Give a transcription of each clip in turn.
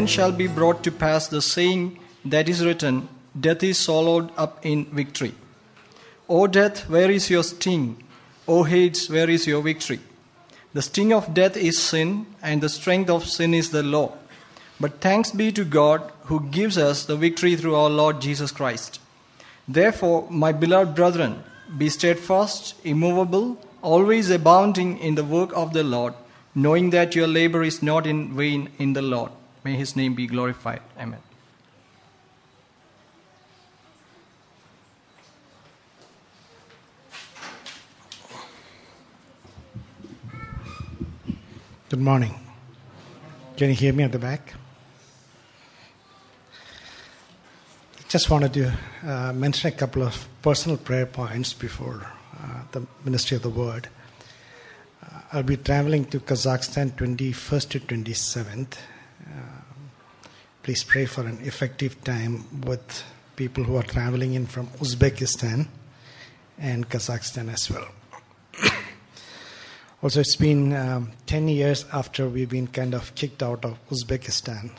then shall be brought to pass the saying that is written Death is swallowed up in victory. O death, where is your sting? O Hades, where is your victory? The sting of death is sin, and the strength of sin is the law. But thanks be to God who gives us the victory through our Lord Jesus Christ. Therefore, my beloved brethren, be steadfast, immovable, always abounding in the work of the Lord, knowing that your labor is not in vain in the Lord. May his name be glorified. Amen. Good morning. Can you hear me at the back? Just wanted to uh, mention a couple of personal prayer points before uh, the ministry of the word. Uh, I'll be traveling to Kazakhstan 21st to 27th. Please pray for an effective time with people who are traveling in from Uzbekistan and Kazakhstan as well. Also, it's been um, 10 years after we've been kind of kicked out of Uzbekistan.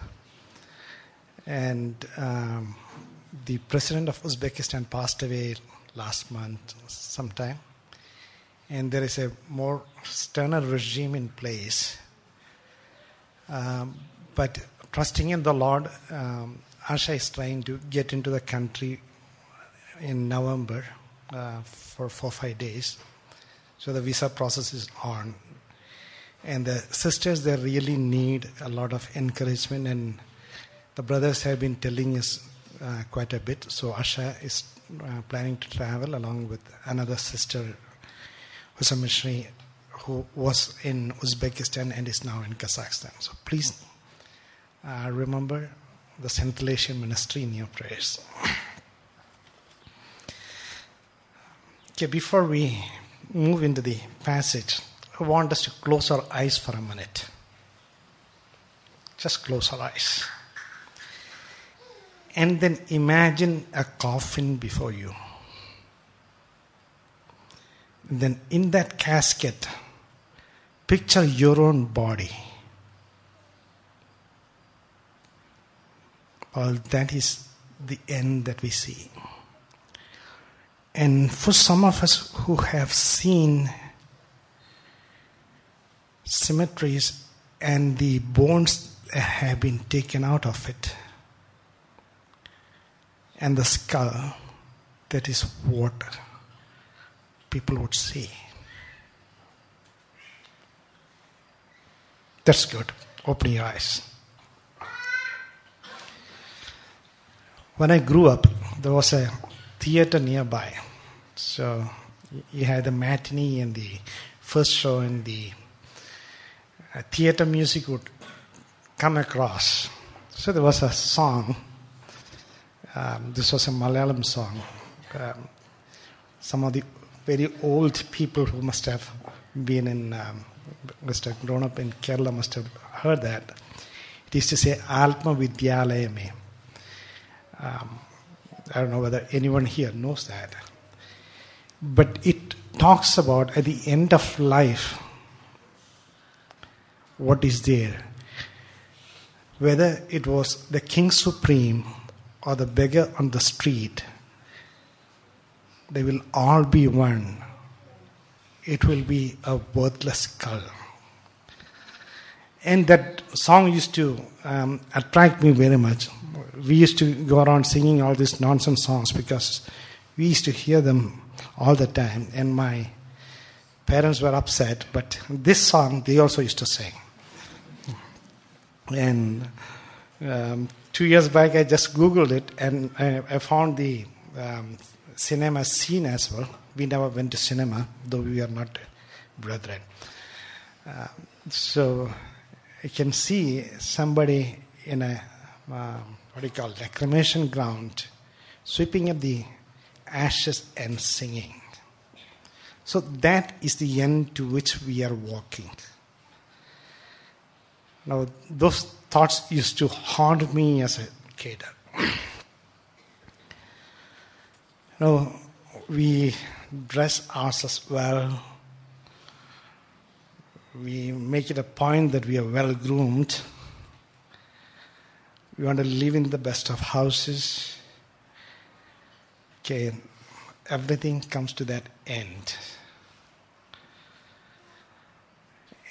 And um, the president of Uzbekistan passed away last month, sometime. And there is a more sterner regime in place. Um, but trusting in the Lord, um, Asha is trying to get into the country in November uh, for four or five days. So the visa process is on. And the sisters, they really need a lot of encouragement, and the brothers have been telling us uh, quite a bit. So Asha is uh, planning to travel along with another sister who's a missionary who was in Uzbekistan and is now in Kazakhstan. So please uh, remember the Central Asian ministry in your prayers. Okay, before we move into the passage, I want us to close our eyes for a minute. Just close our eyes. And then imagine a coffin before you. Then in that casket, picture your own body. Well, that is the end that we see. And for some of us who have seen cemeteries and the bones have been taken out of it, and the skull, that is what people would see. That's good. Open your eyes. When I grew up, there was a theater nearby. So you had the matinee and the first show, and the uh, theater music would come across. So there was a song. Um, this was a Malayalam song. Um, some of the very old people who must have been in, um, must have grown up in Kerala must have heard that. It used to say Athma Vidyalayame. Um, I don't know whether anyone here knows that. But it talks about at the end of life what is there. Whether it was the King Supreme or the beggar on the street, they will all be one. It will be a worthless skull. And that song used to um, attract me very much. We used to go around singing all these nonsense songs because we used to hear them all the time. And my parents were upset, but this song they also used to sing. And um, two years back, I just Googled it and I, I found the um, cinema scene as well. We never went to cinema, though we are not brethren. Uh, so I can see somebody in a uh, what do you call it, a cremation ground, sweeping up the ashes and singing. So that is the end to which we are walking. Now, those thoughts used to haunt me as a kid. now, we dress ourselves well. We make it a point that we are well groomed. We want to live in the best of houses. Okay, everything comes to that end.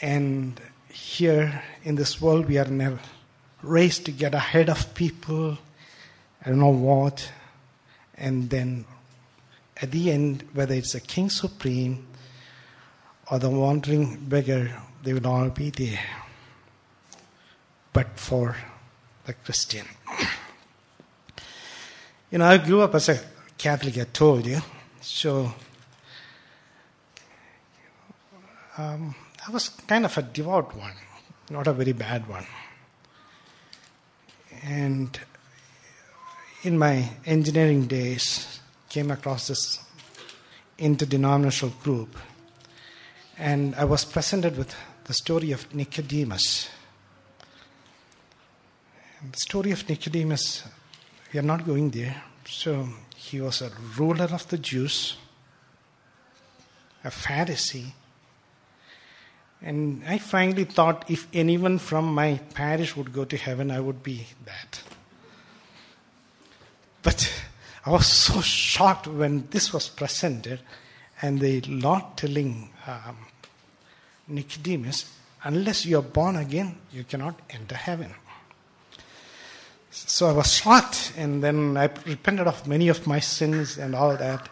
And here in this world, we are in a race to get ahead of people. I don't know what. And then at the end, whether it's a king supreme or the wandering beggar, they will all be there. But for the Christian. You know, I grew up as a Catholic, I told you. So um, I was kind of a devout one, not a very bad one. And in my engineering days, came across this interdenominational group, and I was presented with the story of Nicodemus. And the story of Nicodemus, we are not going there. So he was a ruler of the Jews, a Pharisee. And I frankly thought if anyone from my parish would go to heaven, I would be that. But I was so shocked when this was presented, and the Lord telling um, Nicodemus, unless you are born again, you cannot enter heaven. So I was shocked, and then I repented of many of my sins and all that.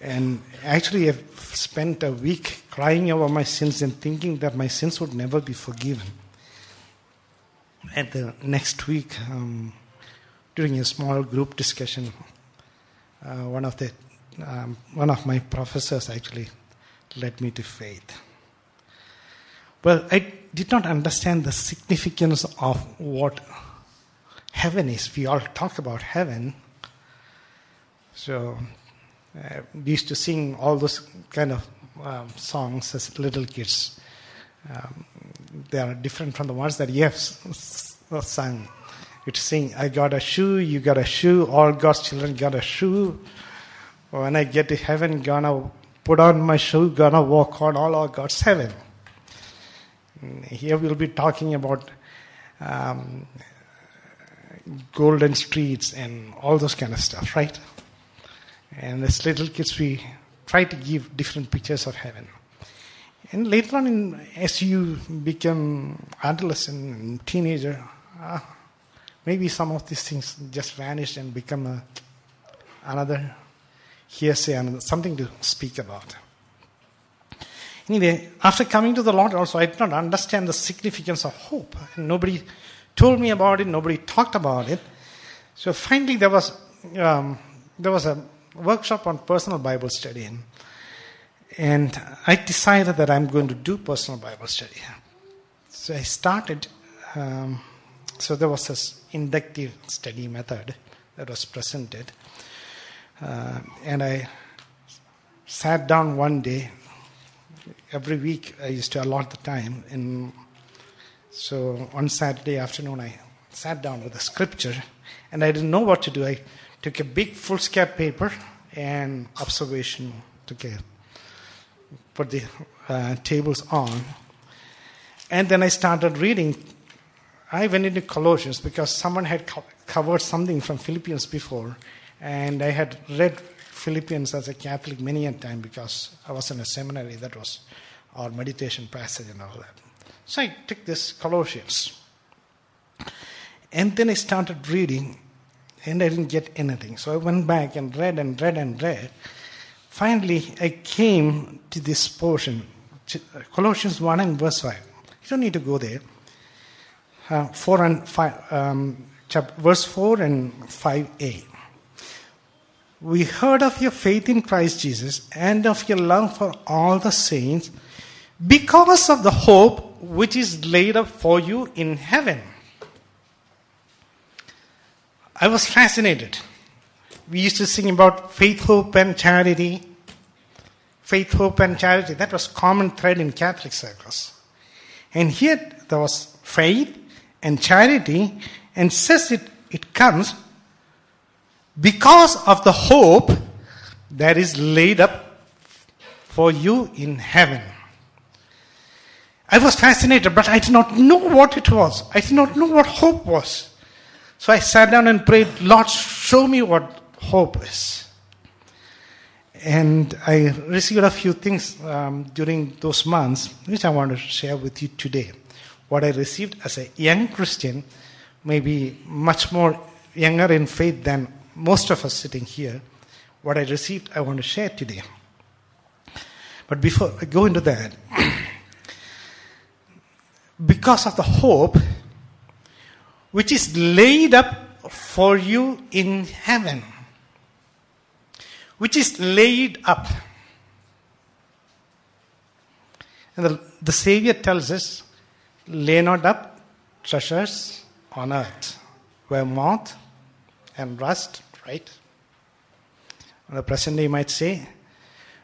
And actually, I spent a week crying over my sins and thinking that my sins would never be forgiven. And the next week, um, during a small group discussion, uh, one of the um, one of my professors actually led me to faith. Well, I did not understand the significance of what heaven is. We all talk about heaven. So uh, we used to sing all those kind of um, songs as little kids. Um, they are different from the ones that you have sung. It's saying, I got a shoe, you got a shoe, all God's children got a shoe. When I get to heaven, gonna put on my shoe, gonna walk on all of God's heaven. Here we'll be talking about um, golden streets and all those kind of stuff, right? And as little kids, we try to give different pictures of heaven. And later on, in, as you become adolescent and teenager, uh, maybe some of these things just vanish and become a, another hearsay and something to speak about. Anyway, after coming to the Lord, also I did not understand the significance of hope. Nobody told me about it. Nobody talked about it. So finally, there was um, there was a workshop on personal Bible study, and, I decided that I'm going to do personal Bible study. So I started. Um, so there was this inductive study method that was presented, uh, and I sat down one day. Every week, I used to allot the time, and so on Saturday afternoon, I sat down with a scripture, and I didn't know what to do. I took a big foolscap paper and observation, took a put the uh, tables on, and then I started reading. I went into Colossians because someone had co- covered something from Philippians before, and I had read Philippians as a Catholic many a time because I was in a seminary that was our meditation passage and all that. So I took this Colossians. And then I started reading, and I didn't get anything. So I went back and read and read and read. Finally, I came to this portion, Colossians 1 and verse 5. You don't need to go there. Uh, 4 and 5, um, verse 4 and 5a. We heard of your faith in Christ Jesus and of your love for all the saints because of the hope which is laid up for you in heaven. I was fascinated. We used to sing about faith, hope, and charity. Faith, hope, and charity. That was common thread in Catholic circles. And here there was faith and charity, and says it, it comes because of the hope that is laid up for you in heaven. I was fascinated, but I did not know what it was. I did not know what hope was. So I sat down and prayed, Lord, show me what hope is. And I received a few things um, during those months, which I want to share with you today. What I received as a young Christian, maybe much more younger in faith than most of us sitting here. What I received, I want to share today. But before I go into that, because of the hope which is laid up for you in heaven, which is laid up. And the, the Savior tells us, lay not up treasures on earth, where moth and rust, right? The present day, might say,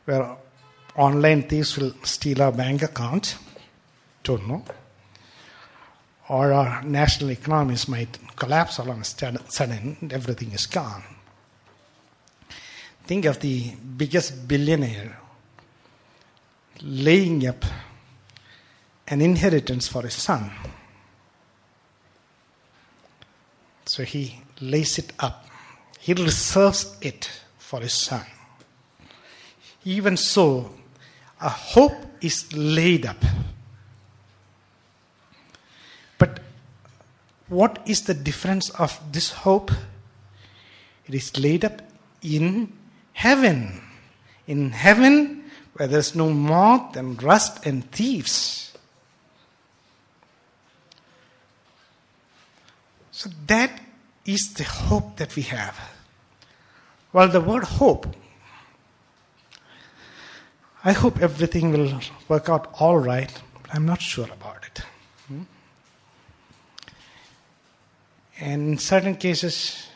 well, online thieves will steal our bank account. Don't know. Or our national economies might collapse all of a sudden, everything is gone. Think of the biggest billionaire laying up an inheritance for his son. So he lays it up, he reserves it for his son. Even so, a hope is laid up. But what is the difference of this hope? It is laid up in heaven. In heaven, where there's no moth and rust and thieves. So that is the hope that we have. Well, the word hope, I hope everything will work out all right, but I'm not sure about it. Hmm? And in certain cases,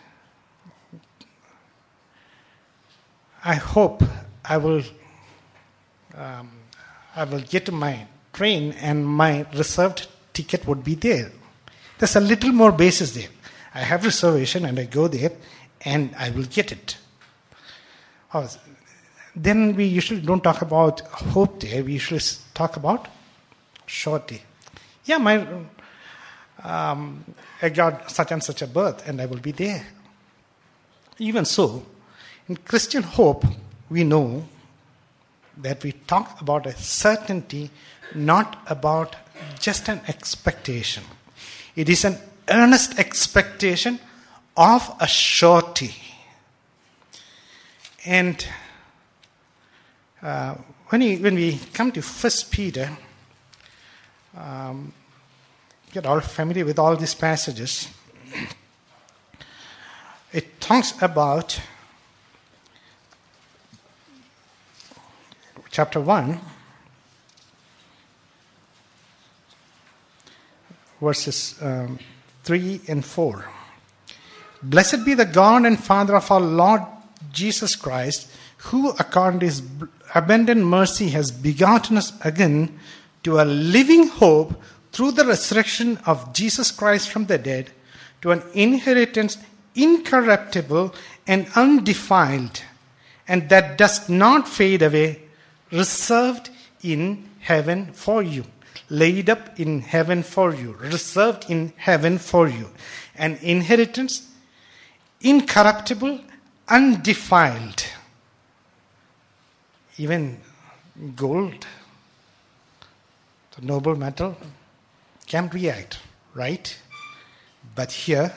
I hope I will um, I will get my train and my reserved ticket would be there. There's a little more basis there. I have reservation and I go there and I will get it. Oh, then we usually don't talk about hope there. We usually talk about surety. Yeah, my um, I got such and such a berth and I will be there. Even so, in Christian hope, we know that we talk about a certainty, not about just an expectation. It is an earnest expectation of a surety. And uh, when, we, when we come to First Peter, um, get all familiar with all these passages. It talks about chapter 1, verses um, 3 and 4. Blessed be the God and Father of our Lord Jesus Christ, who, according to his abundant mercy, has begotten us again to a living hope through the resurrection of Jesus Christ from the dead, to an inheritance incorruptible and undefiled, and that does not fade away, reserved in heaven for you laid up in heaven for you, reserved in heaven for you. An inheritance incorruptible, undefiled. Even gold, the noble metal, can react, right? But here,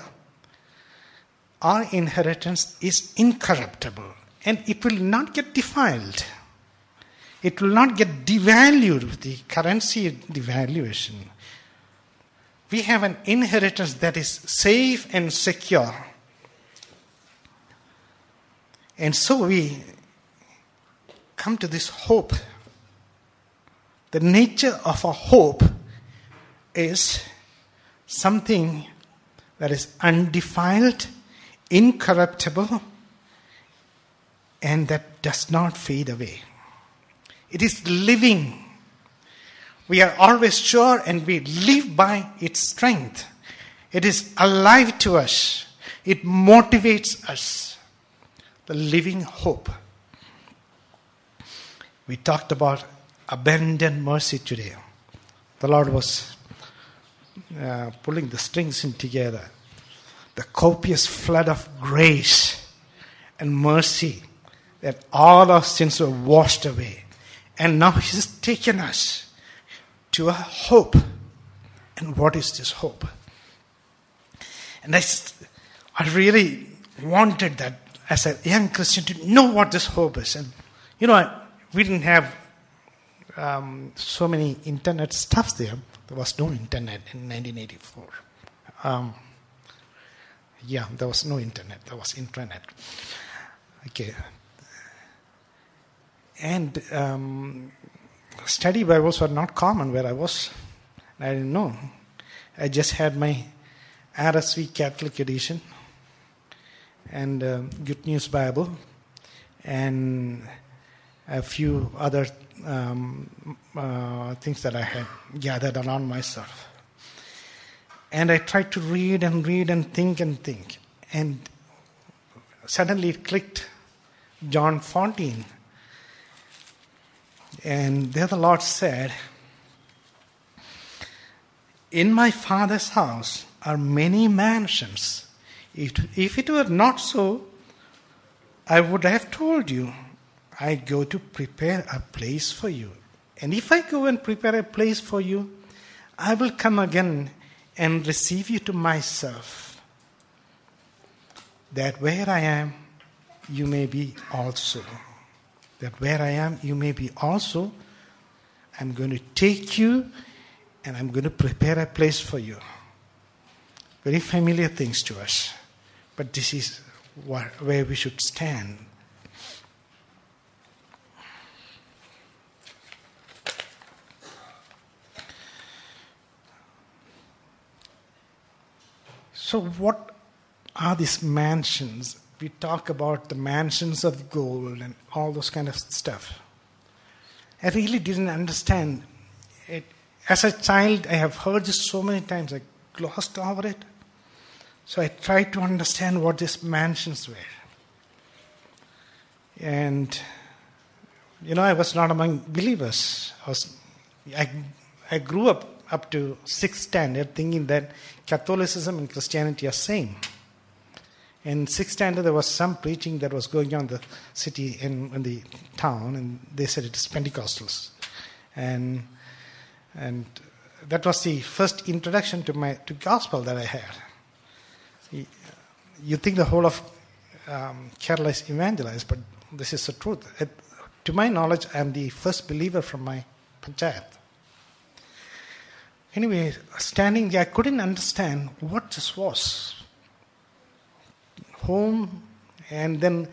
our inheritance is incorruptible and it will not get defiled. It will not get devalued with the currency devaluation. We have an inheritance that is safe and secure. And so we come to this hope. The nature of a hope is something that is undefiled, incorruptible, and that does not fade away. It is living. We are always sure and we live by its strength. It is alive to us. It motivates us. The living hope. We talked about abundant mercy today. The Lord was uh, pulling the strings in together. the copious flood of grace and mercy that all our sins were washed away. And now He's taken us to a hope. And what is this hope? And I, I really wanted that as a young Christian to know what this hope is. And you know, we didn't have um, so many internet stuffs there. There was no internet in 1984. Um, yeah, there was no internet. There was intranet. Okay. And um, study Bibles were not common where I was. I didn't know. I just had my RSV Catholic edition and uh, Good News Bible and a few other um, uh, things that I had gathered around myself. And I tried to read and read and think and think. And suddenly it clicked John 14. And there the Lord said, In my Father's house are many mansions. If, if it were not so, I would have told you, I go to prepare a place for you. And if I go and prepare a place for you, I will come again and receive you to myself, that where I am, you may be also. That where I am, you may be also. I'm going to take you and I'm going to prepare a place for you. Very familiar things to us. But this is where we should stand. So, what are these mansions? We talk about the mansions of gold and all those kind of stuff. I really didn't understand it. As a child, I have heard this so many times, I glossed over it. So I tried to understand what these mansions were. And, you know, I was not among believers. I, was, I, I grew up up to sixth standard thinking that Catholicism and Christianity are same. In sixth standard, there was some preaching that was going on in the city in, in the town, and they said it is Pentecostals, and and that was the first introduction to my to gospel that I had. You think the whole of um, Kerala is evangelized, but this is the truth. It, to my knowledge, I am the first believer from my panchayat. Anyway, standing there, I couldn't understand what this was. Home, and then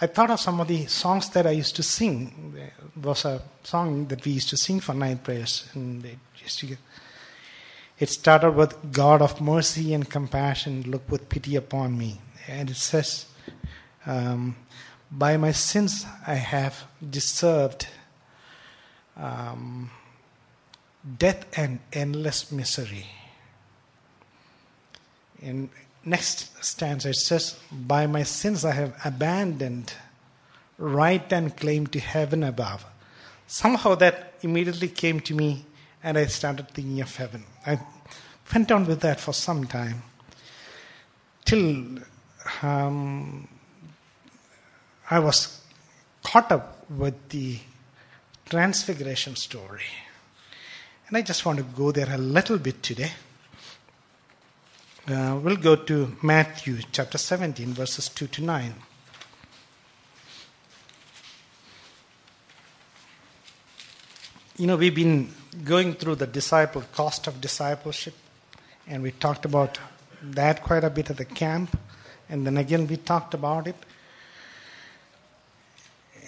I thought of some of the songs that I used to sing. There was a song that we used to sing for night prayers, and it, to, it started with God of mercy and compassion, look with pity upon me. And it says, um, By my sins I have deserved. Um, death and endless misery. In next stanza it says, By my sins I have abandoned right and claim to heaven above. Somehow that immediately came to me and I started thinking of heaven. I went on with that for some time till um, I was caught up with the transfiguration story. And I just want to go there a little bit today. Uh, we'll go to Matthew chapter 17, verses 2 to 9. You know, we've been going through the disciple cost of discipleship, and we talked about that quite a bit at the camp, and then again we talked about it.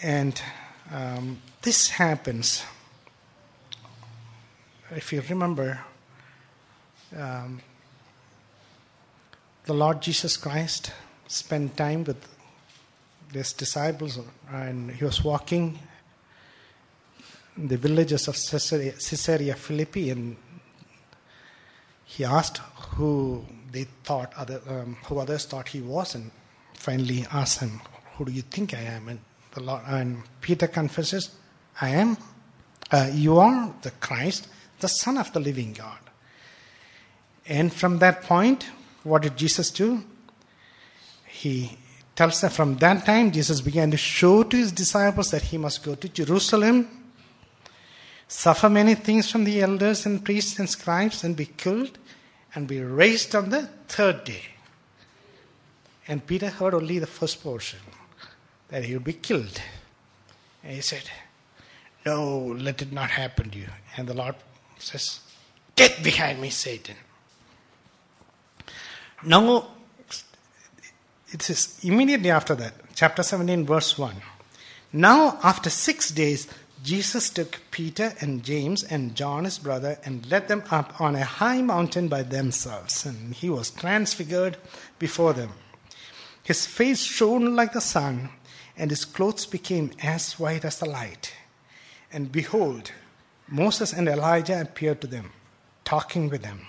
And um, this happens. If you remember, um, the Lord Jesus Christ spent time with his disciples, and he was walking in the villages of Caesarea, Caesarea Philippi, and he asked who they thought other, um, who others thought he was, and finally asked him, "Who do you think I am?" And the Lord, and Peter confesses, "I am. Uh, you are the Christ." the Son of the living God. And from that point, what did Jesus do? he tells them from that time, Jesus began to show to his disciples that he must go to Jerusalem, suffer many things from the elders and priests and scribes, and be killed, and be raised on the third day. And Peter heard only the first portion that he would be killed. And he said, No, let it not happen to you. And the Lord says, Get behind me, Satan. Now, it says immediately after that, chapter 17, verse 1. Now, after six days, Jesus took Peter and James and John, his brother, and led them up on a high mountain by themselves. And he was transfigured before them. His face shone like the sun, and his clothes became as white as the light. And behold, Moses and Elijah appeared to them, talking with them.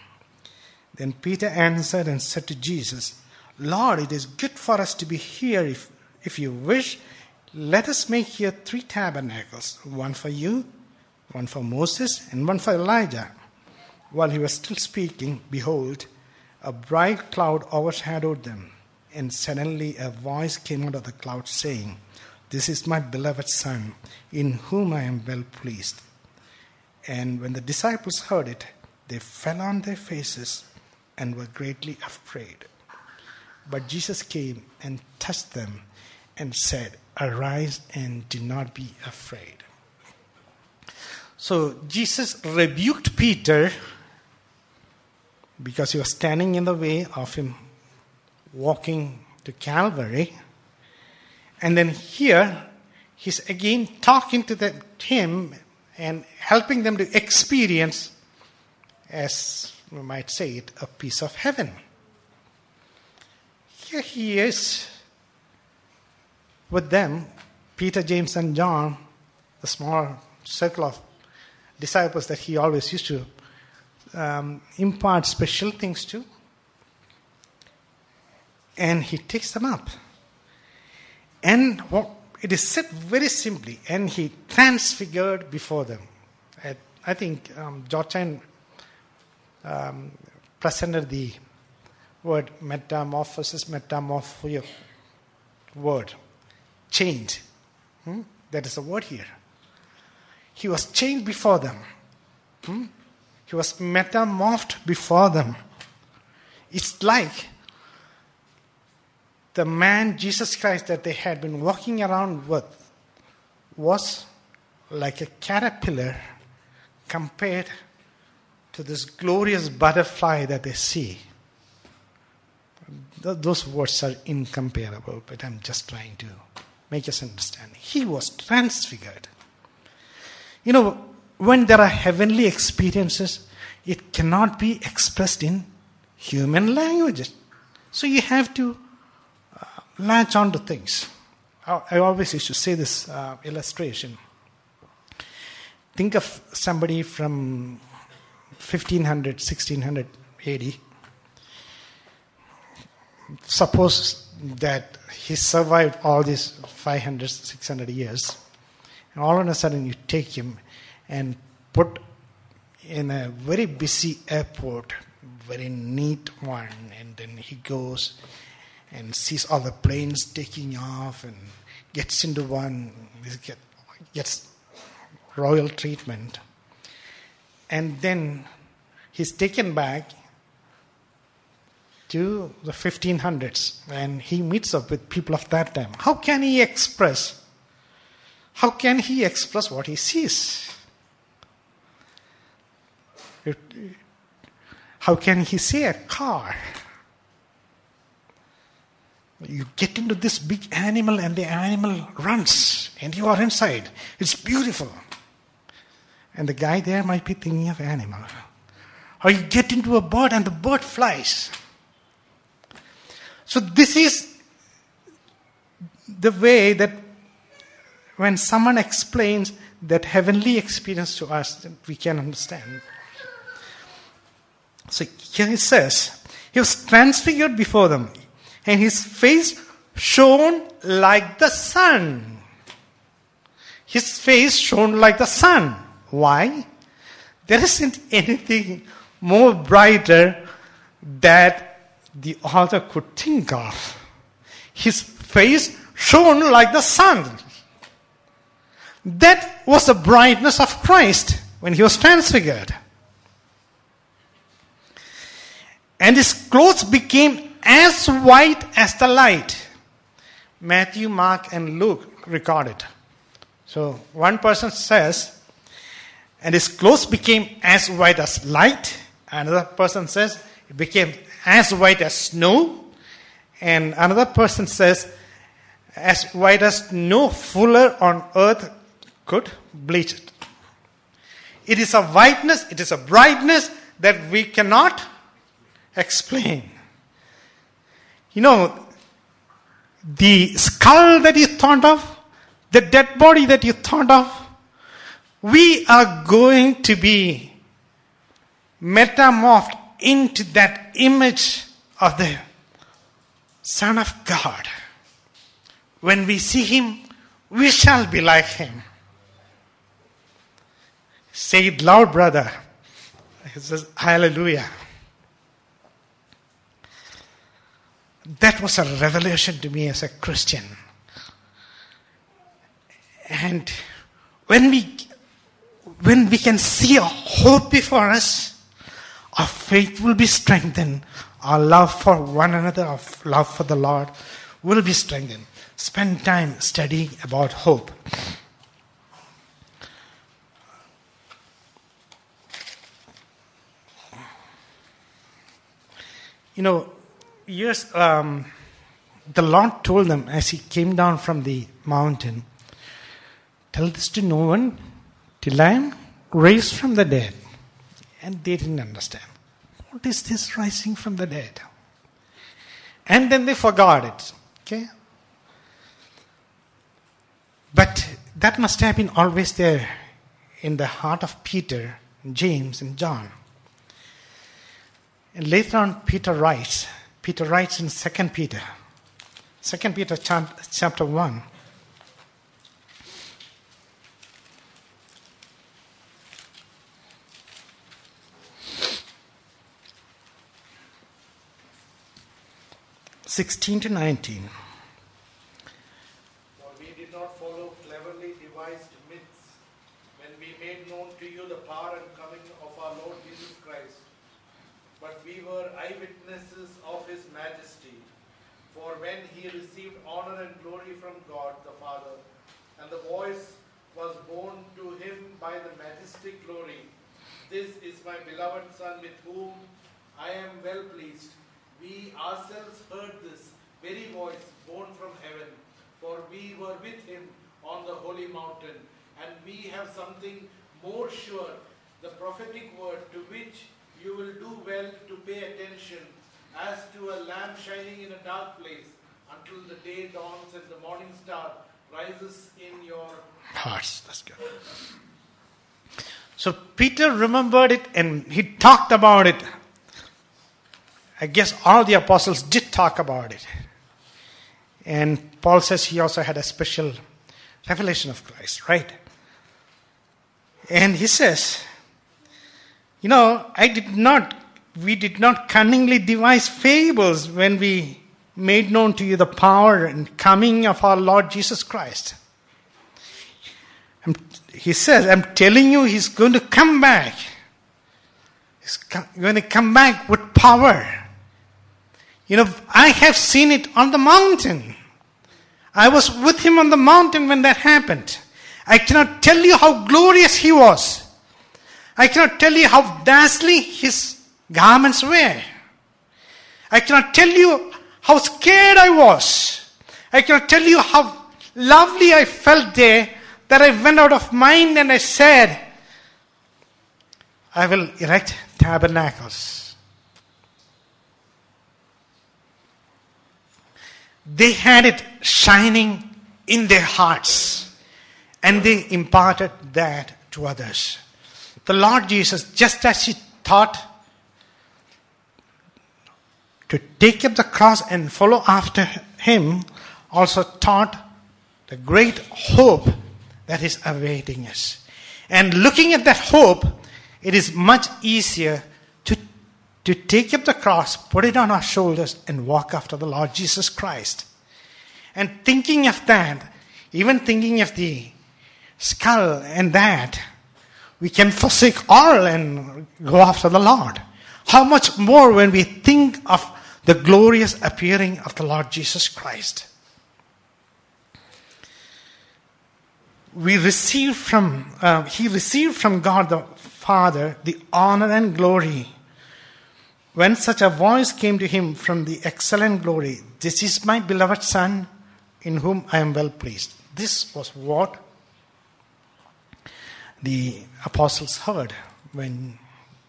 Then Peter answered and said to Jesus, Lord, it is good for us to be here. If, if you wish, let us make here three tabernacles one for you, one for Moses, and one for Elijah. While he was still speaking, behold, a bright cloud overshadowed them, and suddenly a voice came out of the cloud saying, This is my beloved Son, in whom I am well pleased. And when the disciples heard it, they fell on their faces and were greatly afraid. But Jesus came and touched them and said, Arise and do not be afraid. So Jesus rebuked Peter because he was standing in the way of him walking to Calvary. And then here, he's again talking to the, him and helping them to experience, as we might say it, a piece of heaven. Here he is with them, Peter, James, and John, the small circle of disciples that he always used to um, impart special things to. And he takes them up. And it is said very simply, and he transfigured before them. I, I think um, George Chan um, presented the word metamorphosis, metamorphia word, changed. Hmm? That is a word here. He was changed before them. Hmm? He was metamorphed before them. It's like the man Jesus Christ that they had been walking around with was like a caterpillar compared to this glorious butterfly that they see. Those words are incomparable, but I'm just trying to make us understand. He was transfigured. You know, when there are heavenly experiences, it cannot be expressed in human languages. So you have to uh, latch on to things. I, I, always used to say this uh, illustration. Think of somebody from 1500, 1600 AD suppose that he survived all these 500, 600 years, and all of a sudden you take him and put in a very busy airport, very neat one, and then he goes and sees all the planes taking off and gets into one, gets royal treatment, and then he's taken back to the 1500s and he meets up with people of that time. How can he express? How can he express what he sees? How can he see a car? You get into this big animal and the animal runs and you are inside. It's beautiful. And the guy there might be thinking of animal. Or you get into a bird and the bird flies. So, this is the way that when someone explains that heavenly experience to us, we can understand. So, here it says, He was transfigured before them, and his face shone like the sun. His face shone like the sun. Why? There isn't anything more brighter that the author could think of. his face shone like the sun. That was the brightness of Christ when he was transfigured. And his clothes became as white as the light. Matthew, Mark, and Luke record it. So one person says, and his clothes became as white as light. Another person says, it became as white as snow. And another person says, as white as no fuller on earth could bleach it. It is a whiteness, it is a brightness that we cannot explain. You know, the skull that you thought of, the dead body that you thought of, we are going to be metamorphed into that image of the Son of God. When we see Him, we shall be like Him. Say it loud, brother. He says, Hallelujah. That was a revelation to me as a Christian. And when we when we can see a hope before us, our faith will be strengthened. Our love for one another, our love for the Lord will be strengthened. Spend time studying about hope. You know, yes, um, the Lord told them as He came down from the mountain, Tell this to no one till I am raised from the dead. And they didn't understand. What is this rising from the dead? And then they forgot it. Okay? But that must have been always there in the heart of Peter, James, and John. And later on, Peter writes. Peter writes in 2 Peter. 2 Peter chapter 1. Sixteen to nineteen. For we did not follow cleverly devised myths when we made known to you the power and coming of our Lord Jesus Christ, but we were eyewitnesses of his majesty. For when he received honor and glory from God the Father, and the voice was borne to him by the majestic glory, This is my beloved Son with whom I am well pleased. We ourselves heard this very voice borne from heaven, for we were with him on the holy mountain, and we have something more sure, the prophetic word to which you will do well to pay attention, as to a lamp shining in a dark place, until the day dawns and the morning star rises in your hearts. That's good. So Peter remembered it and he talked about it. I guess all the apostles did talk about it. And Paul says he also had a special revelation of Christ, right? And he says, you know, I did not, we did not cunningly devise fables when we made known to you the power and coming of our Lord Jesus Christ. He says, I'm telling you, he's going to come back. He's going to come back with power. You know, I have seen it on the mountain. I was with him on the mountain when that happened. I cannot tell you how glorious he was. I cannot tell you how dazzling his garments were. I cannot tell you how scared I was. I cannot tell you how lovely I felt there that I went out of mind and I said, I will erect tabernacles. They had it shining in their hearts and they imparted that to others. The Lord Jesus, just as He taught to take up the cross and follow after Him, also taught the great hope that is awaiting us. And looking at that hope, it is much easier to, take up the cross, put it on our shoulders, and walk after the Lord Jesus Christ. And thinking of that, even thinking of the skull and that, we can forsake all and go after the Lord. How much more when we think of the glorious appearing of the Lord Jesus Christ? We receive from, uh, he received from God the Father the honor and glory. When such a voice came to him from the excellent glory, This is my beloved Son, in whom I am well pleased. This was what the apostles heard when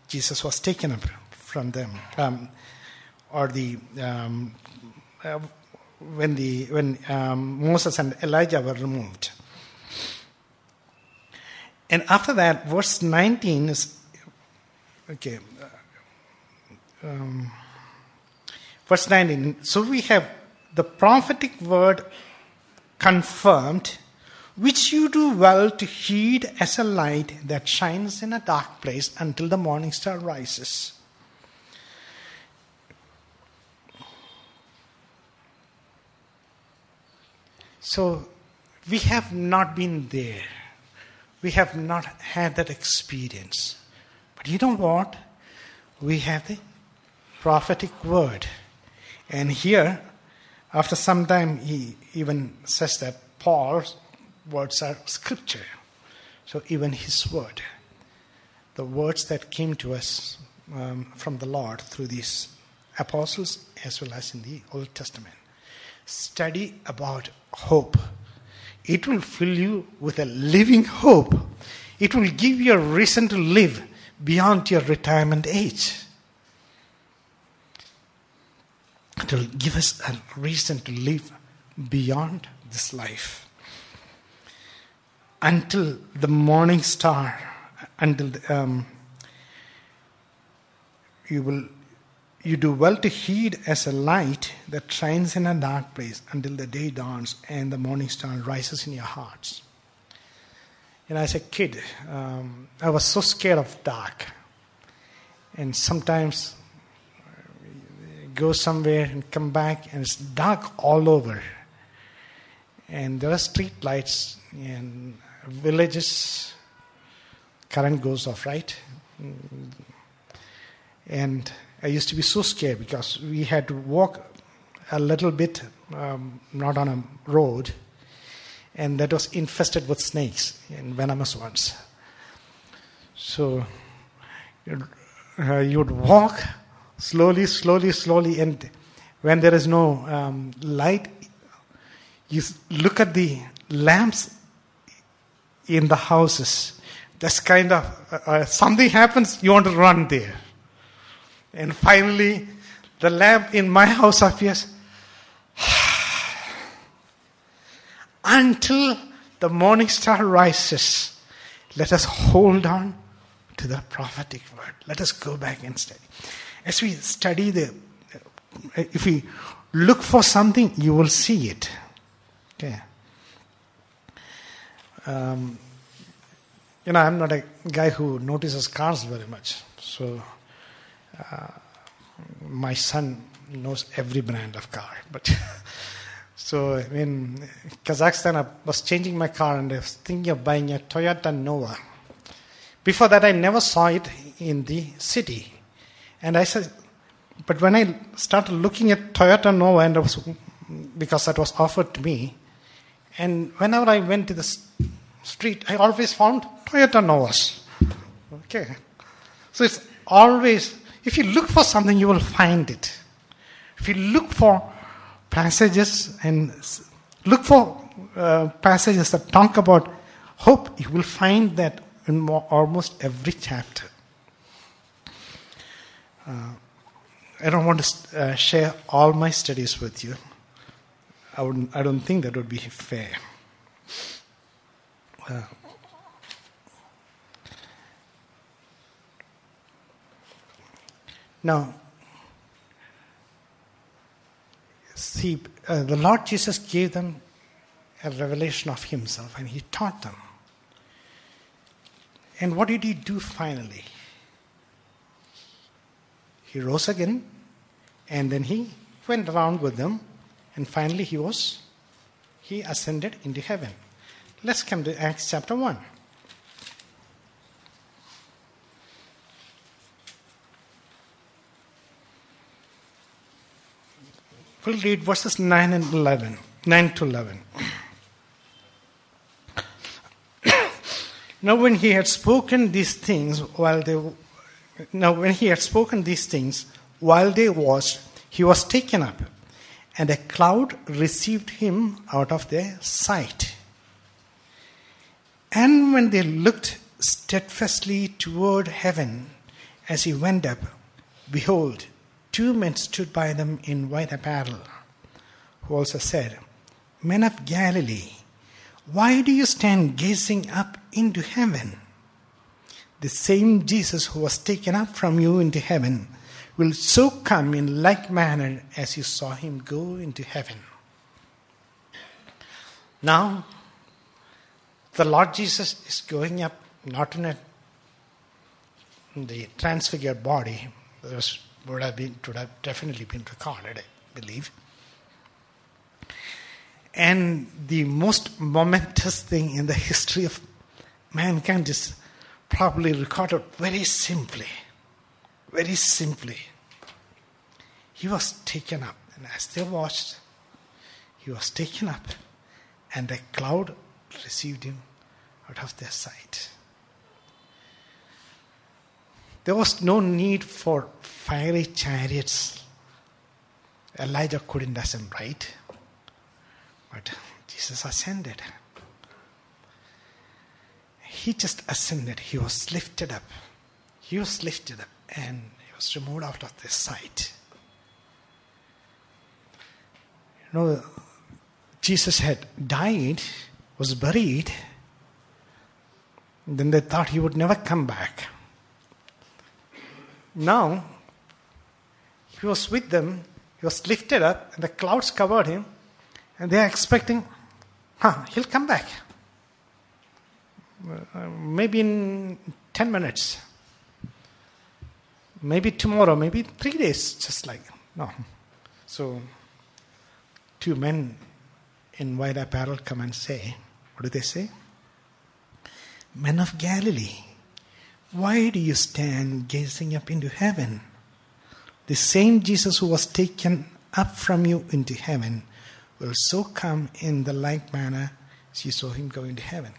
Jesus was taken up from them, um, or the um, uh, when the when um, Moses and Elijah were removed. And after that, verse 19 is okay. Um, verse 19. So we have the prophetic word confirmed, which you do well to heed as a light that shines in a dark place until the morning star rises. So we have not been there. We have not had that experience. But you know what? We have the prophetic word. And here, after some time, he even says that Paul's words are scripture. So even his word, the words that came to us um, from the Lord through these apostles as well as in the Old Testament. Study about hope. It will fill you with a living hope. It will give you a reason to live beyond your retirement age. It will give us a reason to live beyond this life. Until the morning star, until the, um, you will you do well to heed as a light that shines in a dark place until the day dawns and the morning star rises in your hearts. And as a kid, um, I was so scared of dark. And sometimes go somewhere and come back and it's dark all over. And there are street lights and villages, current goes off, right? And I used to be so scared because we had to walk a little bit, um, not on a road, and that was infested with snakes and venomous ones. So uh, you would walk slowly, slowly, slowly, and when there is no um, light, you look at the lamps in the houses. That's kind of uh, uh, something happens, you want to run there. And finally, the lamp in my house appears. Until the morning star rises, let us hold on to the prophetic word. Let us go back and study. As we study the, if we look for something, you will see it. Okay. Um, you know, I'm not a guy who notices cars very much. So, uh, my son knows every brand of car. But so in Kazakhstan, I was changing my car and I was thinking of buying a Toyota Nova. Before that, I never saw it in the city. And I said, but when I started looking at Toyota Nova, and was, because that was offered to me, and whenever I went to the street, I always found Toyota Novas. Okay. So it's always, if you look for something, you will find it. If you look for passages and look for uh, passages that talk about hope, you will find that in more, almost every chapter. Uh, I don't want to uh, share all my studies with you. I, would, I don't think that would be fair. Uh, now, see, uh, the Lord Jesus gave them a revelation of Himself and He taught them. And what did He do finally? He rose again and then He went around with them and finally He was he ascended into heaven. Let's come to Acts chapter 1. We'll read verses 9 and 11. 9 to 11. now, when he had spoken these things while they now when he had spoken these things while they watched, he was taken up, and a cloud received him out of their sight. And when they looked steadfastly toward heaven as he went up, behold, two men stood by them in white apparel, who also said, Men of Galilee, why do you stand gazing up into heaven? The same Jesus who was taken up from you into heaven will so come in like manner as you saw him go into heaven. Now, the Lord Jesus is going up not in a the transfigured body. This would have been would have definitely been recorded, I believe. And the most momentous thing in the history of mankind is probably recorded very simply. Very simply. He was taken up, and as they watched, he was taken up, and a cloud received him out of their sight. There was no need for fiery chariots. Elijah couldn't ascend, right? But Jesus ascended. He just ascended. He was lifted up. He was lifted up and he was removed out of their sight. You know, Jesus had died, was buried, then they thought he would never come back. Now, he was with them, he was lifted up, and the clouds covered him, and they are expecting, huh, he'll come back. Maybe in 10 minutes. Maybe tomorrow, maybe three days, just like. No. So, two men in white apparel come and say, What do they say? Men of Galilee, why do you stand gazing up into heaven? The same Jesus who was taken up from you into heaven will so come in the like manner as you saw him go into heaven.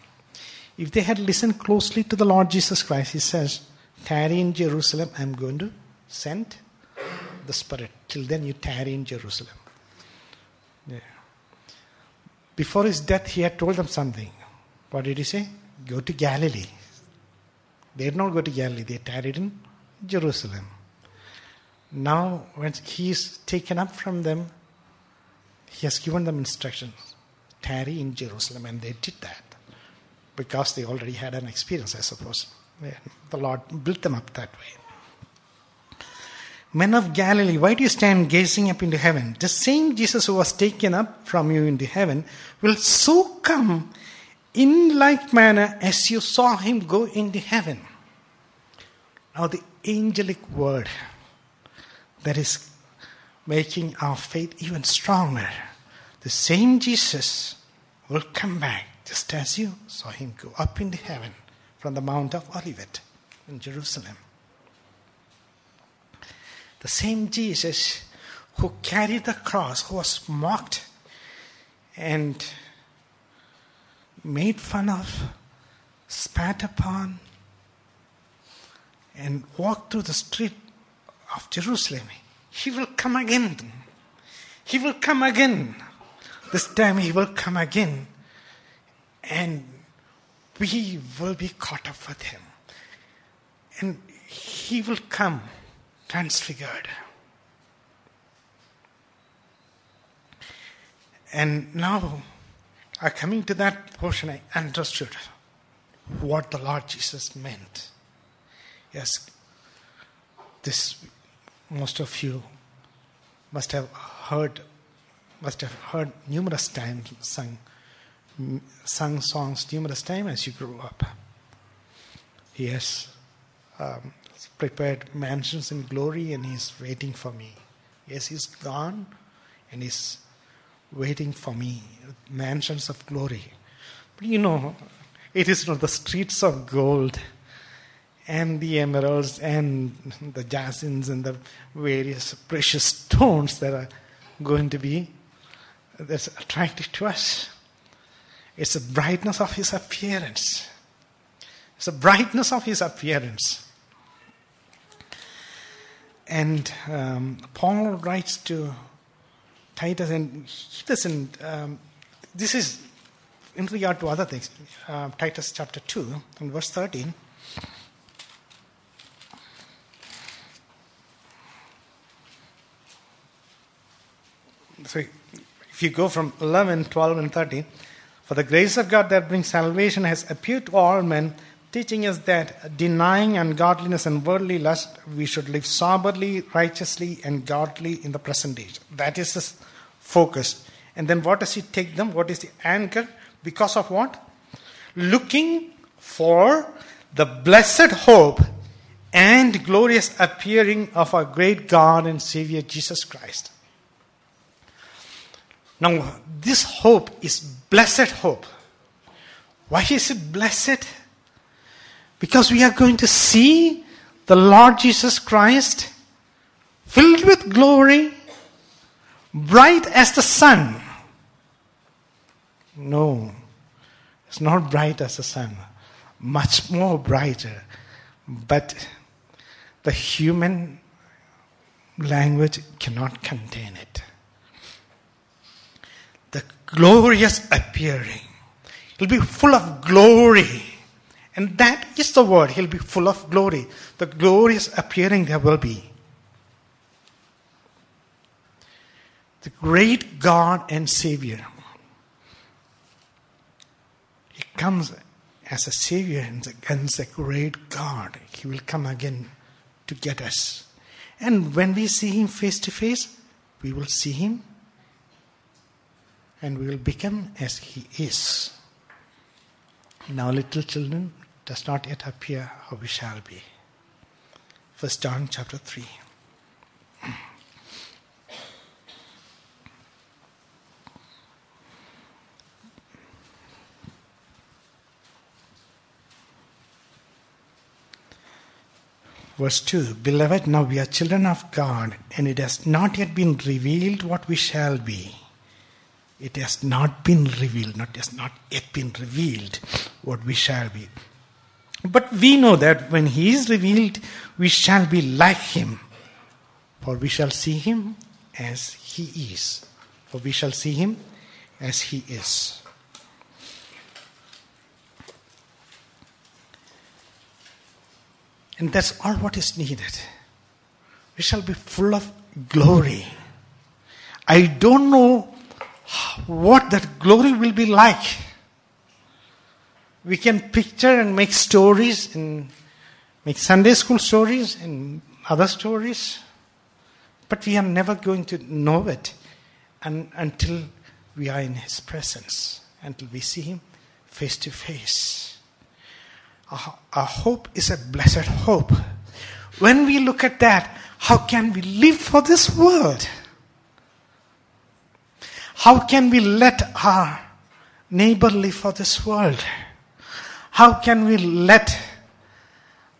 If they had listened closely to the Lord Jesus Christ, he says, Tarry in Jerusalem, I'm going to send the Spirit. Till then, you tarry in Jerusalem. Yeah. Before his death, he had told them something. What did he say? Go to Galilee. They did not go to Galilee, they tarried in Jerusalem. Now, when he is taken up from them, he has given them instructions tarry in Jerusalem, and they did that because they already had an experience, I suppose. The Lord built them up that way. Men of Galilee, why do you stand gazing up into heaven? The same Jesus who was taken up from you into heaven will so come in like manner as you saw him go into heaven. Now, the angelic word that is making our faith even stronger. The same Jesus will come back just as you saw him go up into heaven from the Mount of Olivet in Jerusalem. The same Jesus who carried the cross, who was mocked and made fun of, spat upon, and walked through the street of Jerusalem. He will come again. He will come again. This time he will come again and we will be caught up with him. And he will come transfigured. And now, coming to that portion, I understood what the Lord Jesus meant. Yes, this most of you must have heard, must have heard numerous times sung sung songs numerous times as you grew up. He has um, prepared mansions in glory and he's waiting for me. Yes, he's gone and he's waiting for me, mansions of glory. But you know, it is not the streets of gold and the emeralds and the jacinths and the various precious stones that are going to be that's attractive to us. It's the brightness of his appearance. It's the brightness of his appearance. And um, Paul writes to Titus, and he doesn't. Um, this is in regard to other things. Uh, Titus chapter 2 and verse 13. So if you go from 11, 12, and 13, for the grace of God that brings salvation has appeared to all men, teaching us that denying ungodliness and worldly lust, we should live soberly, righteously, and godly in the present age. That is the focus. And then what does he take them? What is the anchor? Because of what? Looking for the blessed hope and glorious appearing of our great God and Savior Jesus Christ. Now, this hope is blessed hope. Why is it blessed? Because we are going to see the Lord Jesus Christ filled with glory, bright as the sun. No, it's not bright as the sun, much more brighter. But the human language cannot contain it glorious appearing. He'll be full of glory. And that is the word. He'll be full of glory. The glorious appearing there will be. The great God and Savior. He comes as a Savior and as a great God. He will come again to get us. And when we see Him face to face, we will see Him and we will become as He is. Now, little children, does not yet appear how we shall be. First John chapter 3. Verse 2 Beloved, now we are children of God, and it has not yet been revealed what we shall be. It has not been revealed, not has not yet been revealed what we shall be. But we know that when He is revealed, we shall be like Him, for we shall see Him as He is. For we shall see Him as He is. And that's all what is needed. We shall be full of glory. I don't know what that glory will be like. We can picture and make stories and make Sunday school stories and other stories, but we are never going to know it and, until we are in His presence, until we see Him face to face. Our, our hope is a blessed hope. When we look at that, how can we live for this world? How can we let our neighbor live for this world? How can we let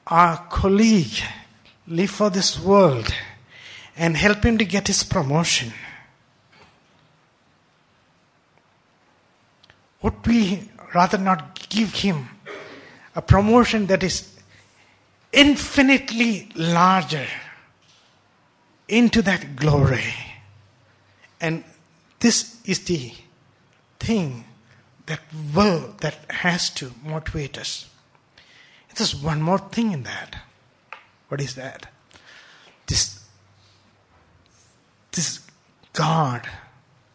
our colleague live for this world and help him to get his promotion? Would we rather not give him a promotion that is infinitely larger into that glory? And this is the thing that will, that has to motivate us. There's one more thing in that. What is that? This, this God,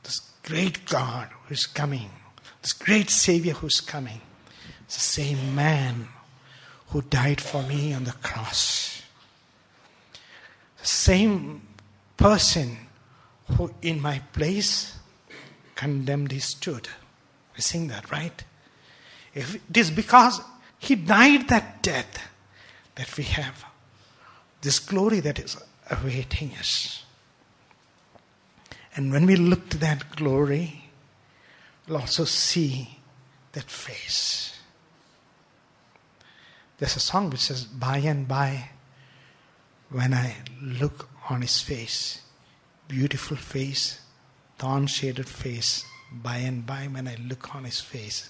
this great God who is coming, this great Savior who is coming, the same man who died for me on the cross. The same person who in my place condemned he stood. We sing that, right? If it is because he died that death that we have this glory that is awaiting us. And when we look to that glory, we'll also see that face. There's a song which says, By and by, when I look on his face, beautiful face, thorn shaded face, by and by, when I look on his face,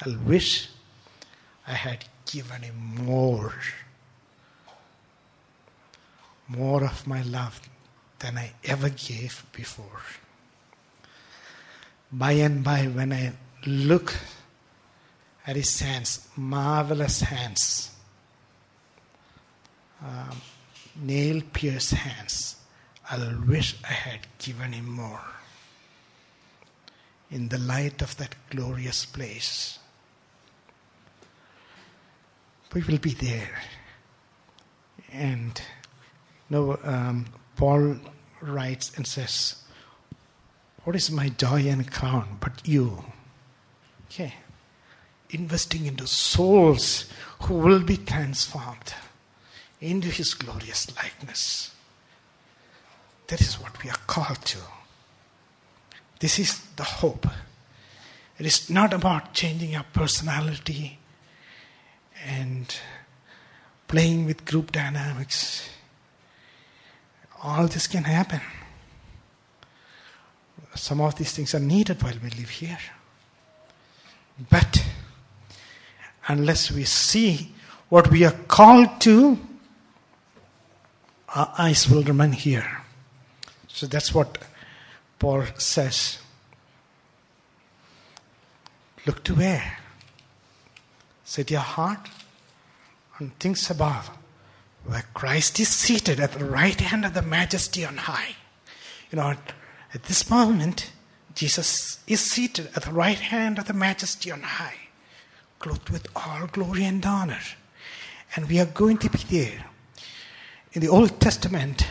I'll wish I had given him more, more of my love than I ever gave before. By and by, when I look at his hands, marvelous hands, um, nail pierced hands, I'll wish I had given him more. In the light of that glorious place, we will be there. And you know, um, Paul writes and says, What is my joy and crown but you? Okay. Investing into souls who will be transformed into his glorious likeness. That is what we are called to. This is the hope. It is not about changing our personality and playing with group dynamics. All this can happen. Some of these things are needed while we live here. But unless we see what we are called to, our eyes will remain here. So that's what Paul says. Look to where? Set your heart on things above, where Christ is seated at the right hand of the majesty on high. You know, at this moment, Jesus is seated at the right hand of the majesty on high, clothed with all glory and honor. And we are going to be there. In the Old Testament,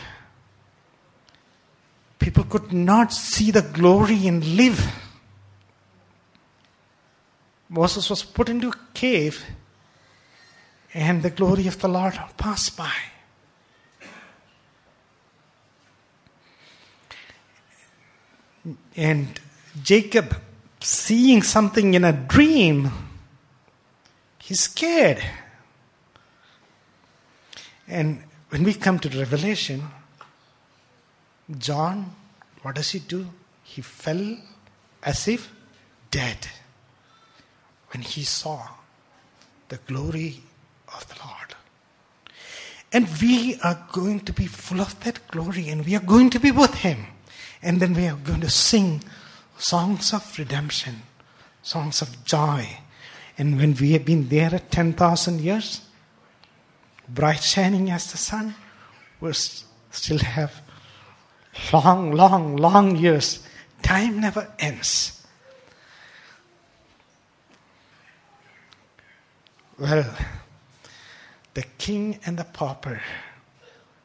people could not see the glory and live. Moses was put into a cave, and the glory of the Lord passed by. And Jacob, seeing something in a dream, he's scared. And when we come to Revelation, John, what does he do? He fell as if dead when he saw the glory of the Lord. And we are going to be full of that glory and we are going to be with him. And then we are going to sing songs of redemption, songs of joy. And when we have been there at 10,000 years, bright shining as the sun, we'll still have long, long, long years. Time never ends. Well, the king and the pauper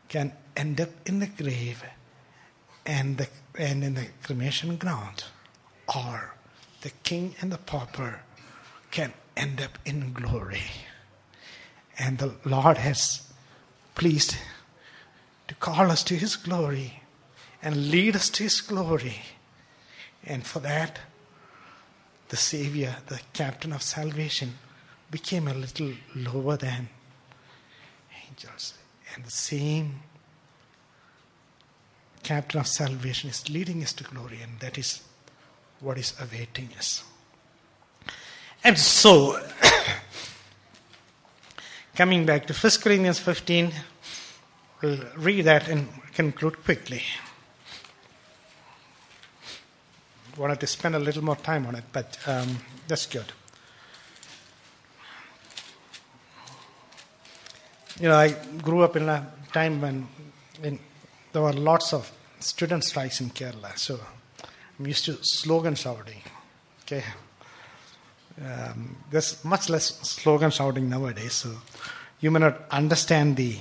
can end up in the grave and, the, and in the cremation ground, or the king and the pauper can end up in glory. And the Lord has pleased to call us to his glory and lead us to his glory. And for that, the Savior, the captain of salvation, became a little lower than angels. And the same captain of salvation is leading us to glory, and that is what is awaiting us. And so, coming back to 1 Corinthians 15, we'll read that and conclude quickly. Wanted to spend a little more time on it, but um, that's good. You know, I grew up in a time when in, there were lots of student strikes in Kerala, so I'm used to slogan shouting. Okay, um, there's much less slogan shouting nowadays, so you may not understand the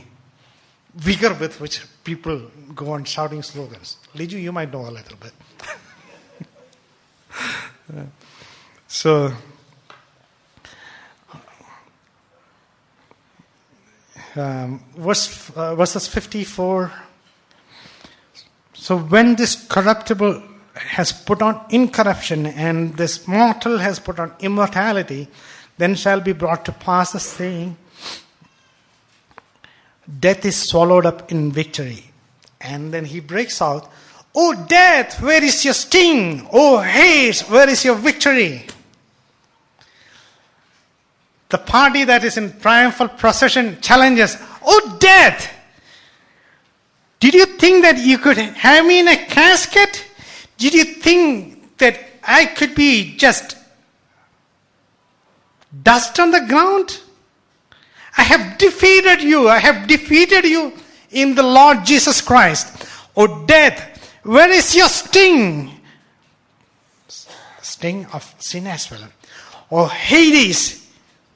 vigor with which people go on shouting slogans. Liju, you might know a little bit. so, um, verse, uh, verses 54 So when this corruptible has put on incorruption and this mortal has put on immortality, then shall be brought to pass the saying, Death is swallowed up in victory. And then he breaks out, Oh death, where is your sting? Oh Hades, where is your victory? The party that is in triumphal procession challenges, Oh death, did you think that you could have me in a casket? Did you think that I could be just dust on the ground? I have defeated you. I have defeated you in the Lord Jesus Christ. O death, where is your sting? Sting of sin as well. O Hades,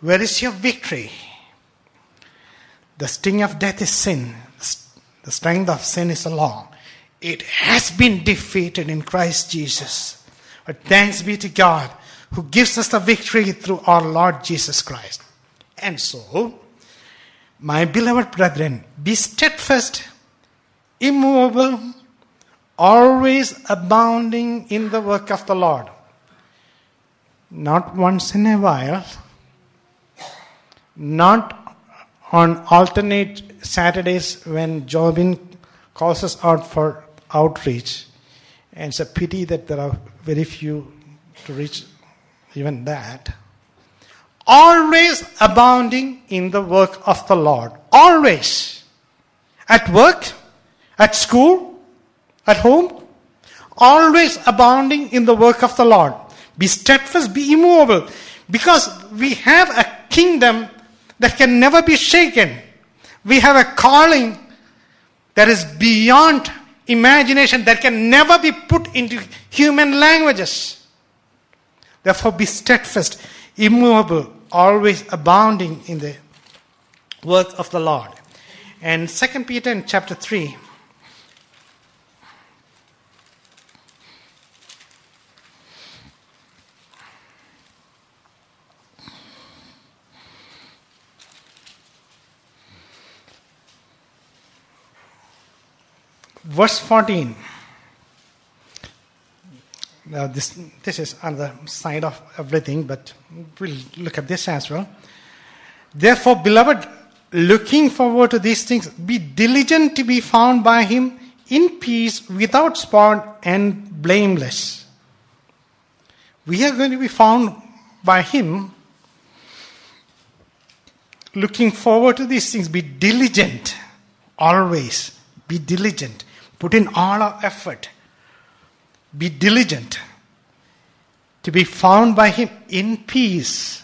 where is your victory? The sting of death is sin. The strength of sin is the law. It has been defeated in Christ Jesus. But thanks be to God who gives us the victory through our Lord Jesus Christ. And so, my beloved brethren, be steadfast, immovable, always abounding in the work of the Lord. Not once in a while, not on alternate Saturdays when Jobin calls us out for outreach. And it's a pity that there are very few to reach even that. Always abounding in the work of the Lord. Always. At work, at school, at home. Always abounding in the work of the Lord. Be steadfast, be immovable. Because we have a kingdom that can never be shaken. We have a calling that is beyond imagination, that can never be put into human languages. Therefore, be steadfast, immovable, always abounding in the work of the Lord. And 2 Peter in chapter 3. Verse 14. Now, this, this is on the side of everything, but we'll look at this as well. Therefore, beloved, looking forward to these things, be diligent to be found by Him in peace, without spot, and blameless. We are going to be found by Him. Looking forward to these things, be diligent, always. Be diligent. Put in all our effort be diligent to be found by Him in peace,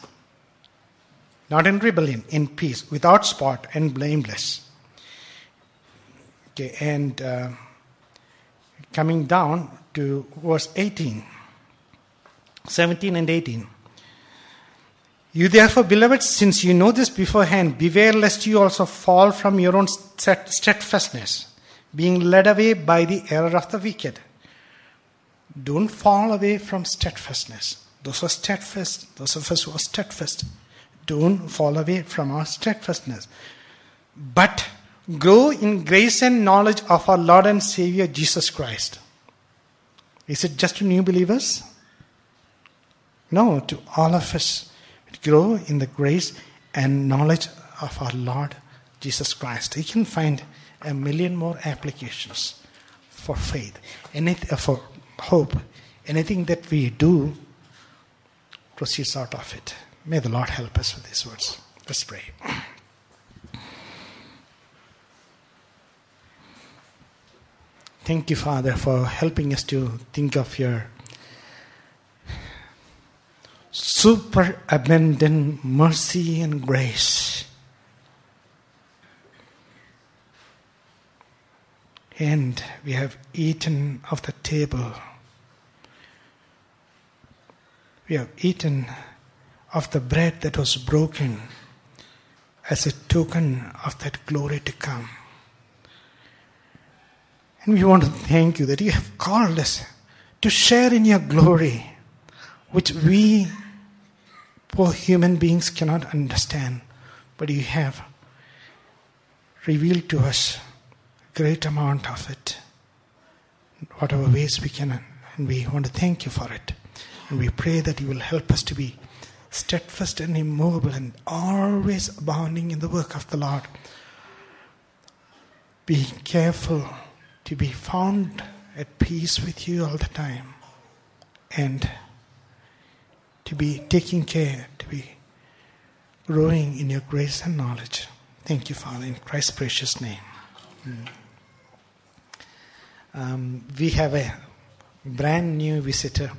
not in rebellion, in peace, without spot and blameless. Okay, and uh, coming down to verse 18, 17 and 18. You therefore, beloved, since you know this beforehand, beware lest you also fall from your own steadfastness, being led away by the error of the wicked. Don't fall away from steadfastness. Those who are steadfast, those of us who are steadfast, don't fall away from our steadfastness. But grow in grace and knowledge of our Lord and Savior Jesus Christ. Is it just to new believers? No, to all of us. Grow in the grace and knowledge of our Lord Jesus Christ. You can find a million more applications for faith, anything uh, for hope, anything that we do proceeds out of it. May the Lord help us with these words. Let's pray. Thank you, Father, for helping us to think of your super abundant mercy and grace. And we have eaten of the table. We have eaten of the bread that was broken as a token of that glory to come. And we want to thank you that you have called us to share in your glory, which we, poor human beings, cannot understand, but you have revealed to us great amount of it. whatever hmm. ways we can. And we want to thank you for it. And we pray that you will help us to be steadfast and immovable and always abounding in the work of the Lord. Be careful to be found at peace with you all the time and to be taking care, to be growing in your grace and knowledge. Thank you, Father, in Christ's precious name. Hmm. Um, we have a brand new visitor